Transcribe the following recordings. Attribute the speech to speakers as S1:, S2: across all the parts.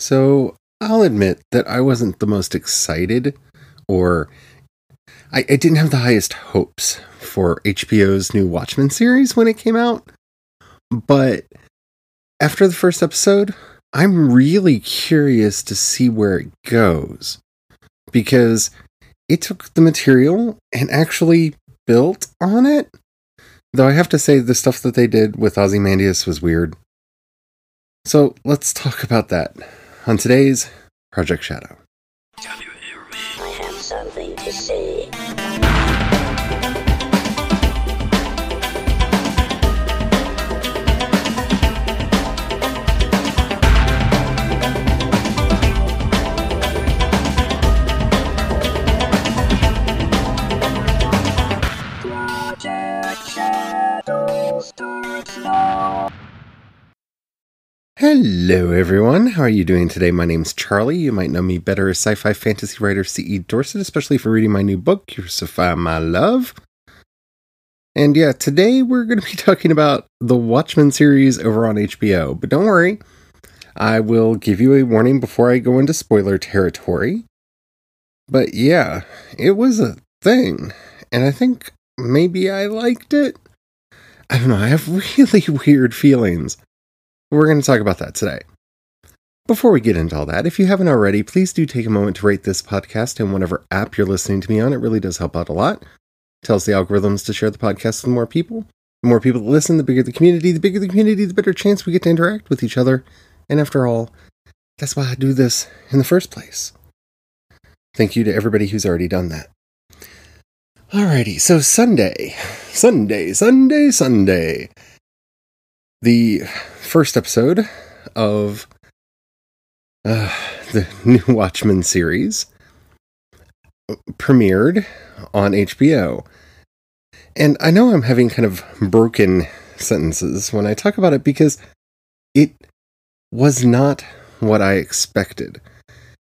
S1: So I'll admit that I wasn't the most excited or I, I, didn't have the highest hopes for HBO's new Watchmen series when it came out. But after the first episode, I'm really curious to see where it goes because it took the material and actually built on it. Though I have to say, the stuff that they did with Ozymandias was weird. So let's talk about that on today's Project Shadow. Hello, everyone. How are you doing today? My name's Charlie. You might know me better as sci fi fantasy writer C.E. Dorset, especially for reading my new book, Crucify My Love. And yeah, today we're going to be talking about the Watchmen series over on HBO. But don't worry, I will give you a warning before I go into spoiler territory. But yeah, it was a thing. And I think maybe I liked it. I don't know, I have really weird feelings we're going to talk about that today. Before we get into all that, if you haven't already, please do take a moment to rate this podcast in whatever app you're listening to me on. It really does help out a lot. It tells the algorithms to share the podcast with more people. The more people that listen, the bigger the community. The bigger the community, the better chance we get to interact with each other. And after all, that's why I do this in the first place. Thank you to everybody who's already done that. Alrighty, so Sunday, Sunday, Sunday, Sunday. The first episode of uh, the new Watchmen series premiered on HBO. And I know I'm having kind of broken sentences when I talk about it because it was not what I expected.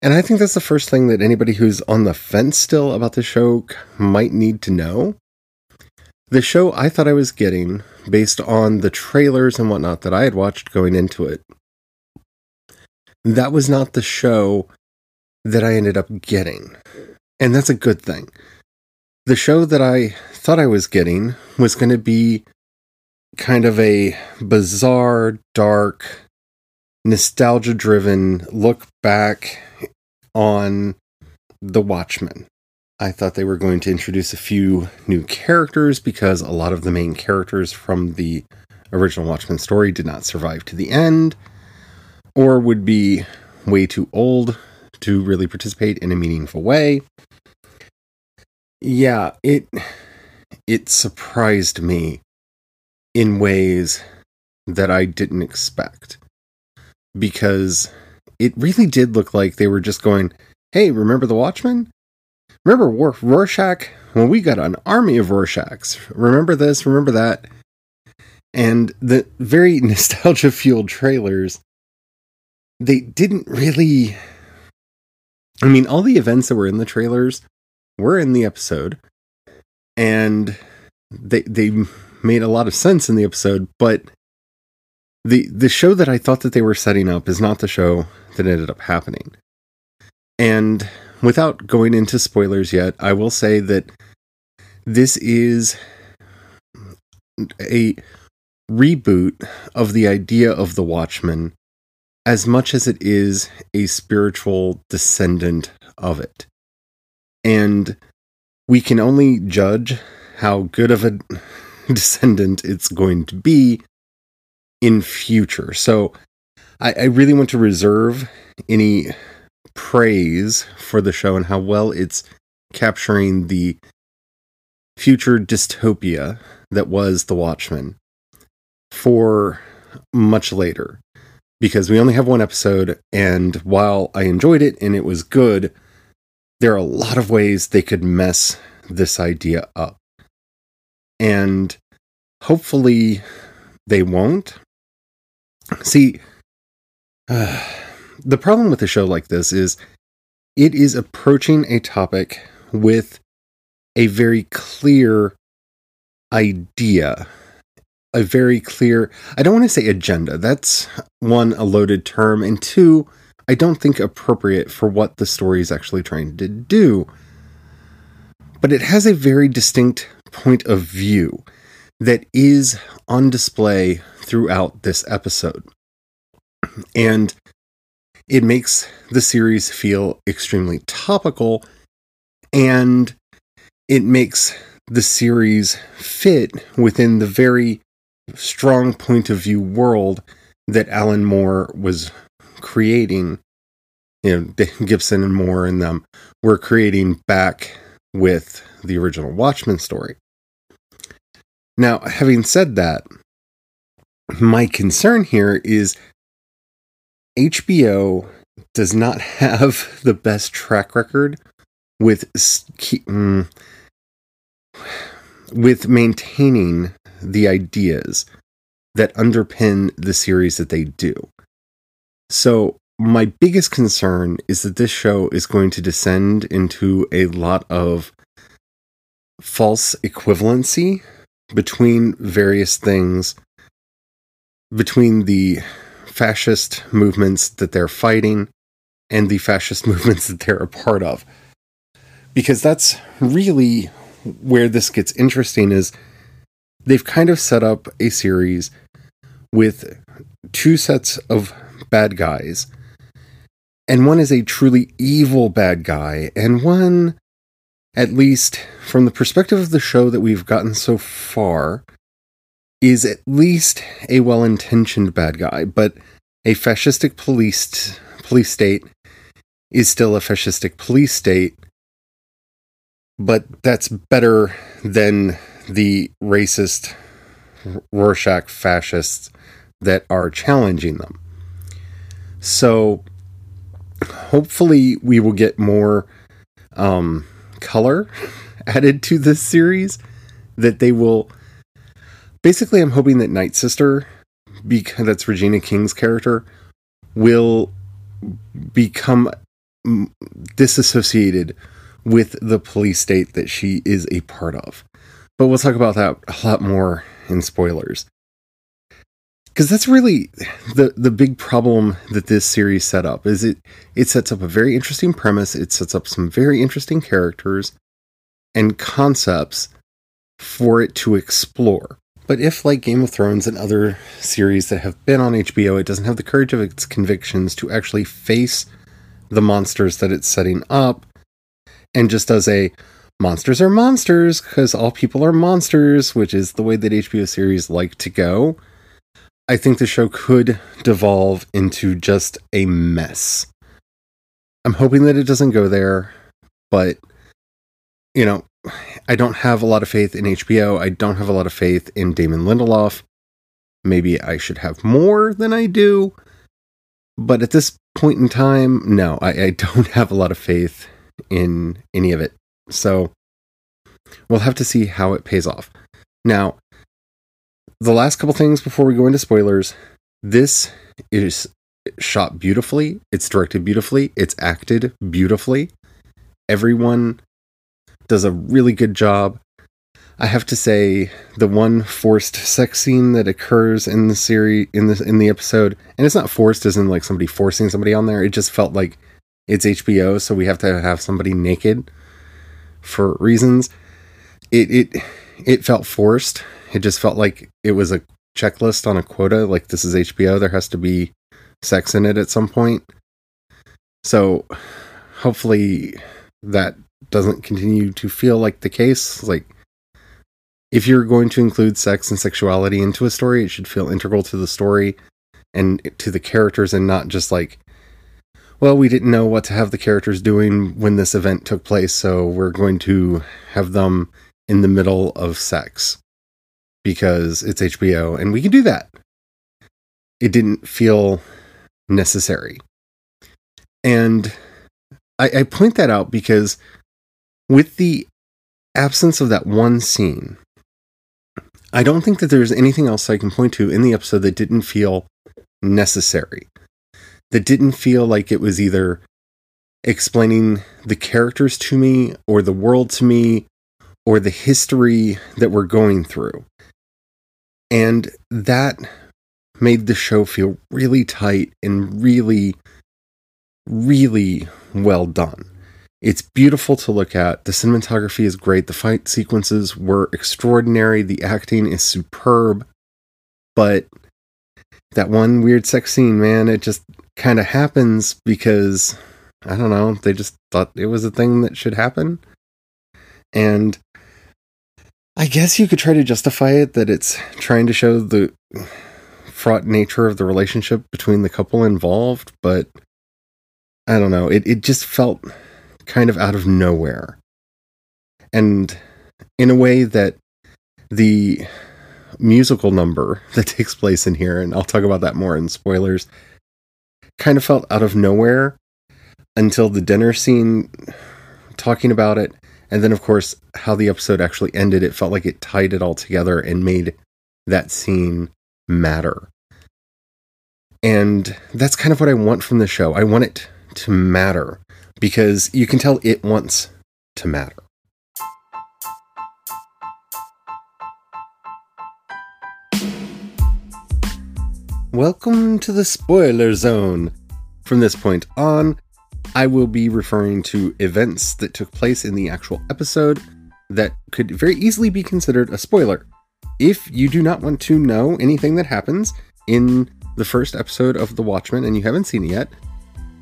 S1: And I think that's the first thing that anybody who's on the fence still about the show might need to know. The show I thought I was getting based on the trailers and whatnot that I had watched going into it. That was not the show that I ended up getting. And that's a good thing. The show that I thought I was getting was going to be kind of a bizarre, dark, nostalgia driven look back on The Watchmen. I thought they were going to introduce a few new characters because a lot of the main characters from the original Watchmen story did not survive to the end or would be way too old to really participate in a meaningful way. Yeah, it it surprised me in ways that I didn't expect because it really did look like they were just going, "Hey, remember the Watchmen? Remember Rorschach? Well, we got an army of Rorschachs. Remember this, remember that. And the very nostalgia fueled trailers, they didn't really. I mean, all the events that were in the trailers were in the episode, and they they made a lot of sense in the episode, but the the show that I thought that they were setting up is not the show that ended up happening. And without going into spoilers yet, I will say that this is a reboot of the idea of the Watchmen as much as it is a spiritual descendant of it. And we can only judge how good of a descendant it's going to be in future. So I, I really want to reserve any praise for the show and how well it's capturing the future dystopia that was The Watchmen for much later. Because we only have one episode, and while I enjoyed it and it was good, there are a lot of ways they could mess this idea up. And hopefully they won't. See, uh, the problem with a show like this is it is approaching a topic with a very clear idea a very clear i don't want to say agenda that's one a loaded term and two I don't think appropriate for what the story is actually trying to do. But it has a very distinct point of view that is on display throughout this episode. And it makes the series feel extremely topical and it makes the series fit within the very strong point of view world that Alan Moore was creating. You know, Gibson and Moore and them were creating back with the original Watchmen story. Now, having said that, my concern here is HBO does not have the best track record with mm, with maintaining the ideas that underpin the series that they do. So, my biggest concern is that this show is going to descend into a lot of false equivalency between various things, between the fascist movements that they're fighting and the fascist movements that they're a part of. Because that's really where this gets interesting is they've kind of set up a series with two sets of bad guys. And one is a truly evil bad guy, and one, at least from the perspective of the show that we've gotten so far, is at least a well intentioned bad guy, but a fascistic police police state is still a fascistic police state, but that's better than the racist Rorschach fascists that are challenging them. So hopefully we will get more um, color added to this series that they will basically i'm hoping that night sister because that's regina king's character will become disassociated with the police state that she is a part of. But we'll talk about that a lot more in spoilers. Because that's really the the big problem that this series set up is it it sets up a very interesting premise it sets up some very interesting characters and concepts for it to explore but if like game of thrones and other series that have been on hbo it doesn't have the courage of its convictions to actually face the monsters that it's setting up and just does a monsters are monsters because all people are monsters which is the way that hbo series like to go I think the show could devolve into just a mess. I'm hoping that it doesn't go there, but you know, I don't have a lot of faith in HBO. I don't have a lot of faith in Damon Lindelof. Maybe I should have more than I do. But at this point in time, no, I, I don't have a lot of faith in any of it. So we'll have to see how it pays off. Now, the last couple things before we go into spoilers this is shot beautifully it's directed beautifully it's acted beautifully everyone does a really good job i have to say the one forced sex scene that occurs in the series in the in the episode and it's not forced as in like somebody forcing somebody on there it just felt like it's hbo so we have to have somebody naked for reasons it it it felt forced it just felt like it was a checklist on a quota. Like this is HBO, there has to be sex in it at some point. So hopefully that doesn't continue to feel like the case. Like if you're going to include sex and sexuality into a story, it should feel integral to the story and to the characters and not just like well, we didn't know what to have the characters doing when this event took place, so we're going to have them in the middle of sex because it's HBO and we can do that. It didn't feel necessary. And I, I point that out because with the absence of that one scene, I don't think that there's anything else I can point to in the episode that didn't feel necessary. That didn't feel like it was either explaining the characters to me or the world to me or the history that we're going through. And that made the show feel really tight and really really well done. It's beautiful to look at. The cinematography is great. The fight sequences were extraordinary. The acting is superb. But that one weird sex scene, man, it just kind of happens because I don't know, they just thought it was a thing that should happen. And I guess you could try to justify it that it's trying to show the fraught nature of the relationship between the couple involved, but I don't know. It it just felt kind of out of nowhere. And in a way that the musical number that takes place in here, and I'll talk about that more in spoilers, kind of felt out of nowhere until the dinner scene talking about it. And then, of course, how the episode actually ended, it felt like it tied it all together and made that scene matter. And that's kind of what I want from the show. I want it to matter because you can tell it wants to matter. Welcome to the spoiler zone. From this point on, I will be referring to events that took place in the actual episode that could very easily be considered a spoiler. If you do not want to know anything that happens in the first episode of The Watchmen and you haven't seen it yet,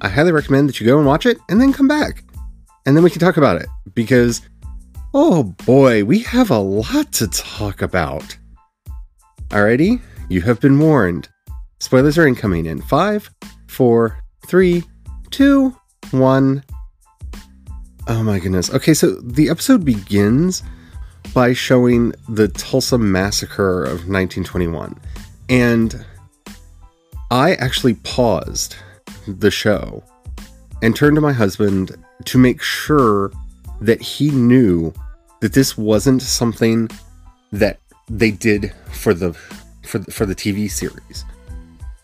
S1: I highly recommend that you go and watch it and then come back. And then we can talk about it because, oh boy, we have a lot to talk about. Alrighty, you have been warned. Spoilers are incoming in five, four, three, two, one. Oh my goodness. Okay, so the episode begins by showing the Tulsa Massacre of 1921. And I actually paused the show and turned to my husband to make sure that he knew that this wasn't something that they did for the for the, for the TV series.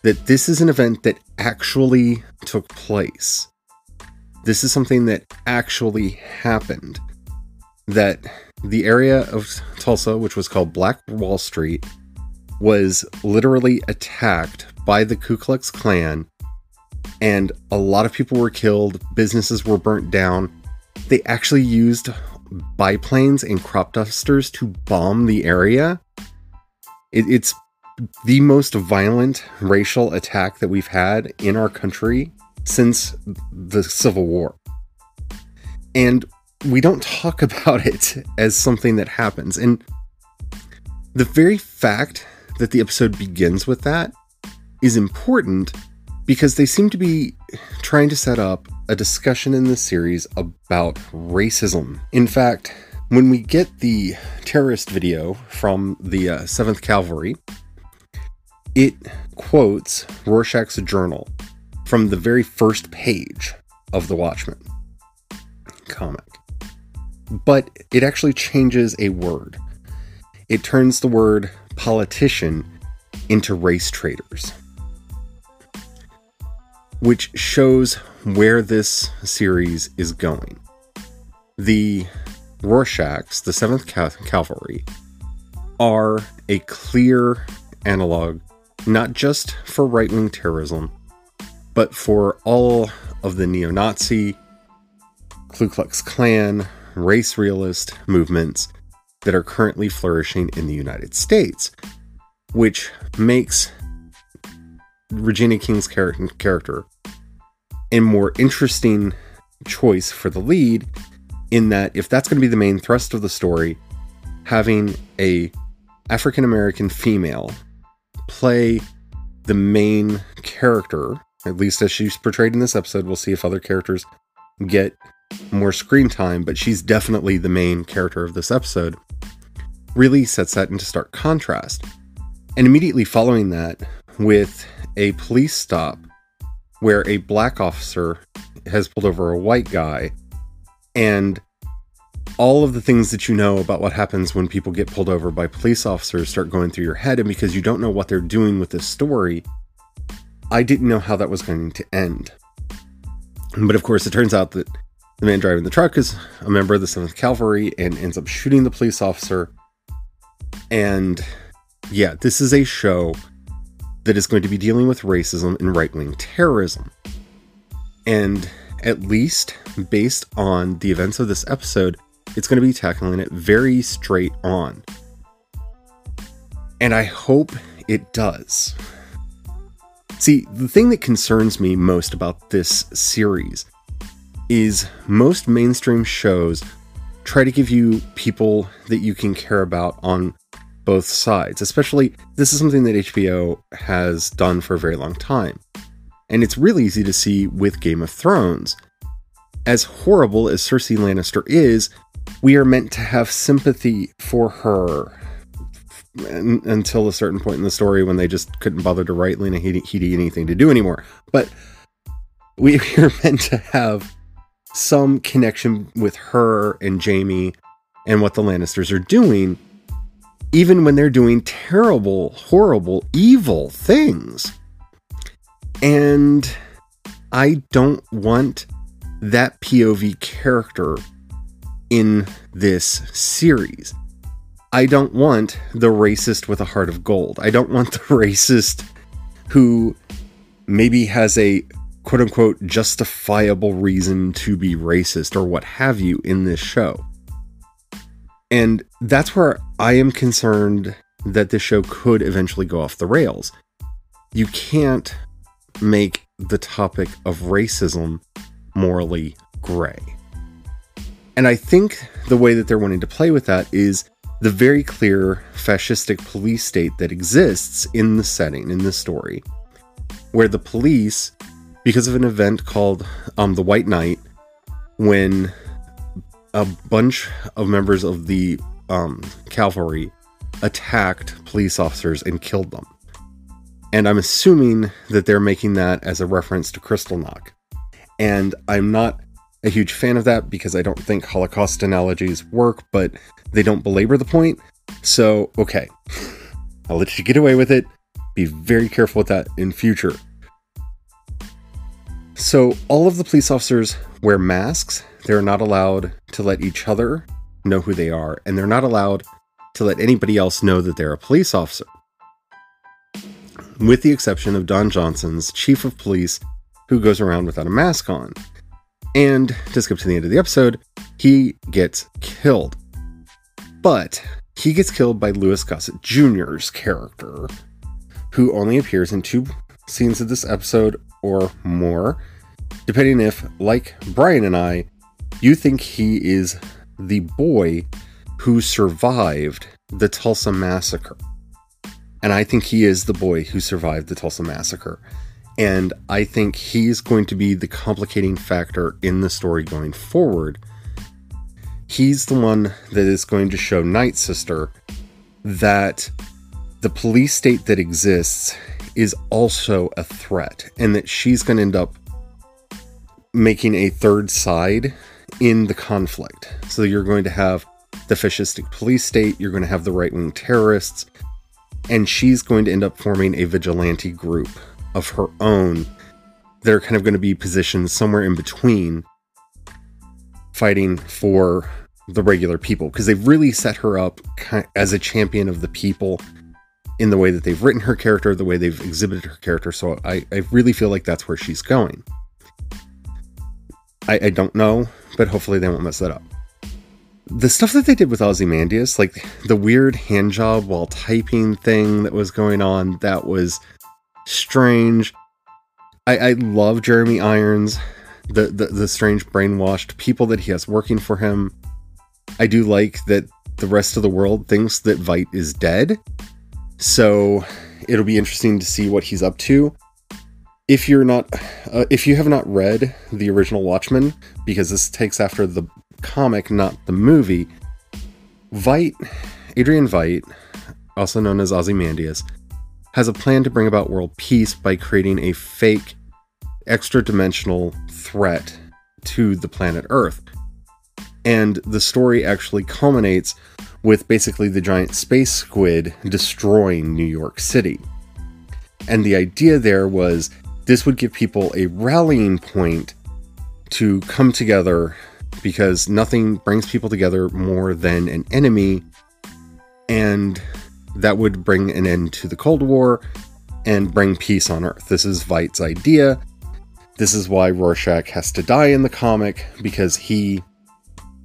S1: That this is an event that actually took place. This is something that actually happened. That the area of Tulsa, which was called Black Wall Street, was literally attacked by the Ku Klux Klan and a lot of people were killed, businesses were burnt down. They actually used biplanes and crop dusters to bomb the area. It, it's the most violent racial attack that we've had in our country since the Civil War. And we don't talk about it as something that happens. And the very fact that the episode begins with that is important because they seem to be trying to set up a discussion in this series about racism. In fact, when we get the terrorist video from the uh, 7th Cavalry, it quotes Rorschach's journal from the very first page of the Watchmen comic. But it actually changes a word. It turns the word politician into race traitors which shows where this series is going. The Rorschachs, the 7th Cavalry, are a clear analog not just for right wing terrorism, but for all of the neo Nazi, Ku Klux Klan, race realist movements that are currently flourishing in the United States, which makes Regina King's character a more interesting choice for the lead in that if that's going to be the main thrust of the story, having a African American female play the main character, at least as she's portrayed in this episode, we'll see if other characters get more screen time, but she's definitely the main character of this episode, really sets that into stark contrast. And immediately following that, with a police stop where a black officer has pulled over a white guy and all of the things that you know about what happens when people get pulled over by police officers start going through your head and because you don't know what they're doing with this story i didn't know how that was going to end. But of course it turns out that the man driving the truck is a member of the 7th cavalry and ends up shooting the police officer. And yeah this is a show that is going to be dealing with racism and right wing terrorism. And at least based on the events of this episode, it's going to be tackling it very straight on. And I hope it does. See, the thing that concerns me most about this series is most mainstream shows try to give you people that you can care about on both sides. Especially, this is something that HBO has done for a very long time. And it's really easy to see with Game of Thrones. As horrible as Cersei Lannister is, we are meant to have sympathy for her and, until a certain point in the story when they just couldn't bother to write Lena Headey anything to do anymore. But we are meant to have some connection with her and Jaime and what the Lannisters are doing, even when they're doing terrible, horrible, evil things. And I don't want that POV character in this series. I don't want the racist with a heart of gold. I don't want the racist who maybe has a quote unquote justifiable reason to be racist or what have you in this show. And that's where I am concerned that this show could eventually go off the rails. You can't make the topic of racism morally gray. And I think the way that they're wanting to play with that is the very clear fascistic police state that exists in the setting, in the story, where the police because of an event called um, the White Night, when a bunch of members of the um, cavalry attacked police officers and killed them. And I'm assuming that they're making that as a reference to Kristallnacht. And I'm not a huge fan of that because I don't think Holocaust analogies work, but they don't belabor the point. So, okay, I'll let you get away with it. Be very careful with that in future. So, all of the police officers wear masks. They're not allowed to let each other know who they are, and they're not allowed to let anybody else know that they're a police officer. With the exception of Don Johnson's chief of police, who goes around without a mask on. And to skip to the end of the episode, he gets killed. But he gets killed by Louis Gossett Jr.'s character, who only appears in two scenes of this episode or more, depending if, like Brian and I, you think he is the boy who survived the Tulsa Massacre. And I think he is the boy who survived the Tulsa Massacre. And I think he's going to be the complicating factor in the story going forward. He's the one that is going to show Night Sister that the police state that exists is also a threat and that she's going to end up making a third side in the conflict. So you're going to have the fascistic police state, you're going to have the right wing terrorists, and she's going to end up forming a vigilante group of her own that are kind of going to be positioned somewhere in between fighting for the regular people because they've really set her up as a champion of the people in the way that they've written her character, the way they've exhibited her character. So I, I really feel like that's where she's going. I, I don't know, but hopefully they won't mess that up. The stuff that they did with Ozymandias, like the weird hand job while typing thing that was going on, that was strange. I, I love Jeremy Irons, the, the the strange brainwashed people that he has working for him. I do like that the rest of the world thinks that Veidt is dead. So it'll be interesting to see what he's up to if you're not uh, if you have not read the original Watchmen because this takes after the comic not the movie Veidt Adrian Veidt also known as Ozymandias has a plan to bring about world peace by creating a fake extra dimensional threat to the planet Earth. And the story actually culminates with basically the giant space squid destroying New York City. And the idea there was this would give people a rallying point to come together because nothing brings people together more than an enemy, and that would bring an end to the Cold War and bring peace on Earth. This is Veidt's idea. this is why Rorschach has to die in the comic because he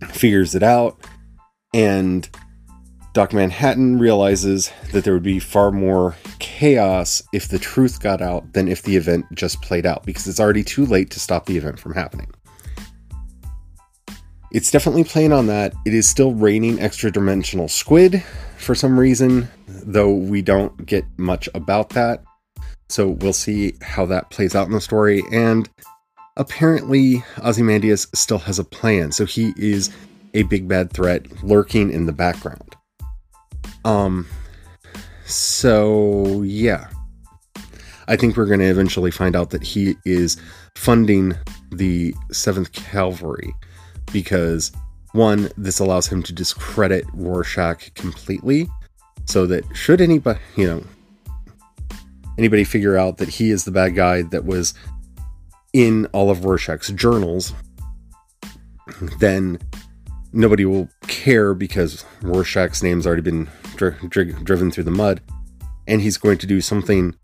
S1: figures it out and Dr. Manhattan realizes that there would be far more chaos if the truth got out than if the event just played out because it's already too late to stop the event from happening. It's definitely playing on that. It is still raining extra dimensional squid for some reason, though we don't get much about that. So we'll see how that plays out in the story. And apparently, Ozymandias still has a plan. So he is a big bad threat lurking in the background. Um, so yeah, I think we're going to eventually find out that he is funding the Seventh Cavalry because one, this allows him to discredit Rorschach completely, so that should anybody, you know, anybody figure out that he is the bad guy that was in all of Rorschach's journals, then nobody will care because Rorschach's name's already been dri- dri- driven through the mud, and he's going to do something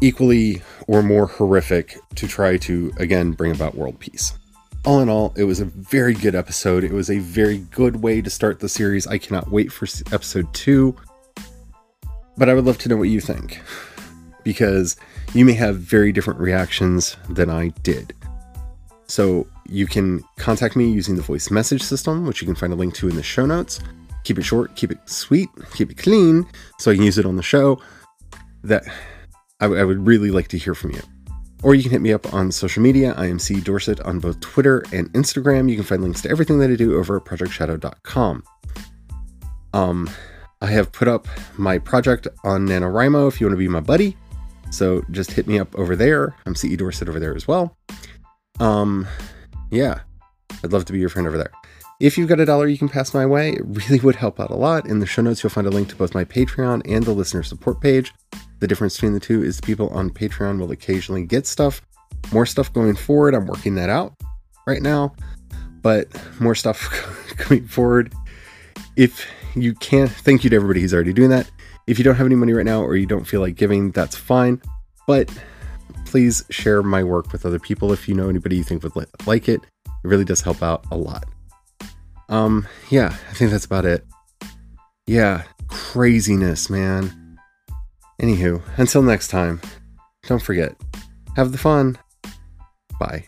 S1: equally or more horrific to try to again bring about world peace. All in all, it was a very good episode. It was a very good way to start the series. I cannot wait for episode two. But I would love to know what you think because you may have very different reactions than I did. So you can contact me using the voice message system, which you can find a link to in the show notes. Keep it short, keep it sweet, keep it clean, so I can use it on the show. That I, w- I would really like to hear from you. Or you can hit me up on social media. I am C Dorset on both Twitter and Instagram. You can find links to everything that I do over at projectshadow.com. Um, I have put up my project on NaNoWriMo if you want to be my buddy. So just hit me up over there. I'm CE Dorset over there as well. Um, yeah, I'd love to be your friend over there. If you've got a dollar you can pass my way, it really would help out a lot. In the show notes, you'll find a link to both my Patreon and the listener support page. The difference between the two is people on Patreon will occasionally get stuff. More stuff going forward. I'm working that out right now, but more stuff coming forward. If you can't, thank you to everybody who's already doing that. If you don't have any money right now or you don't feel like giving, that's fine. But please share my work with other people if you know anybody you think would like it. It really does help out a lot. Um, yeah, I think that's about it. Yeah, craziness, man. Anywho, until next time, don't forget, have the fun. Bye.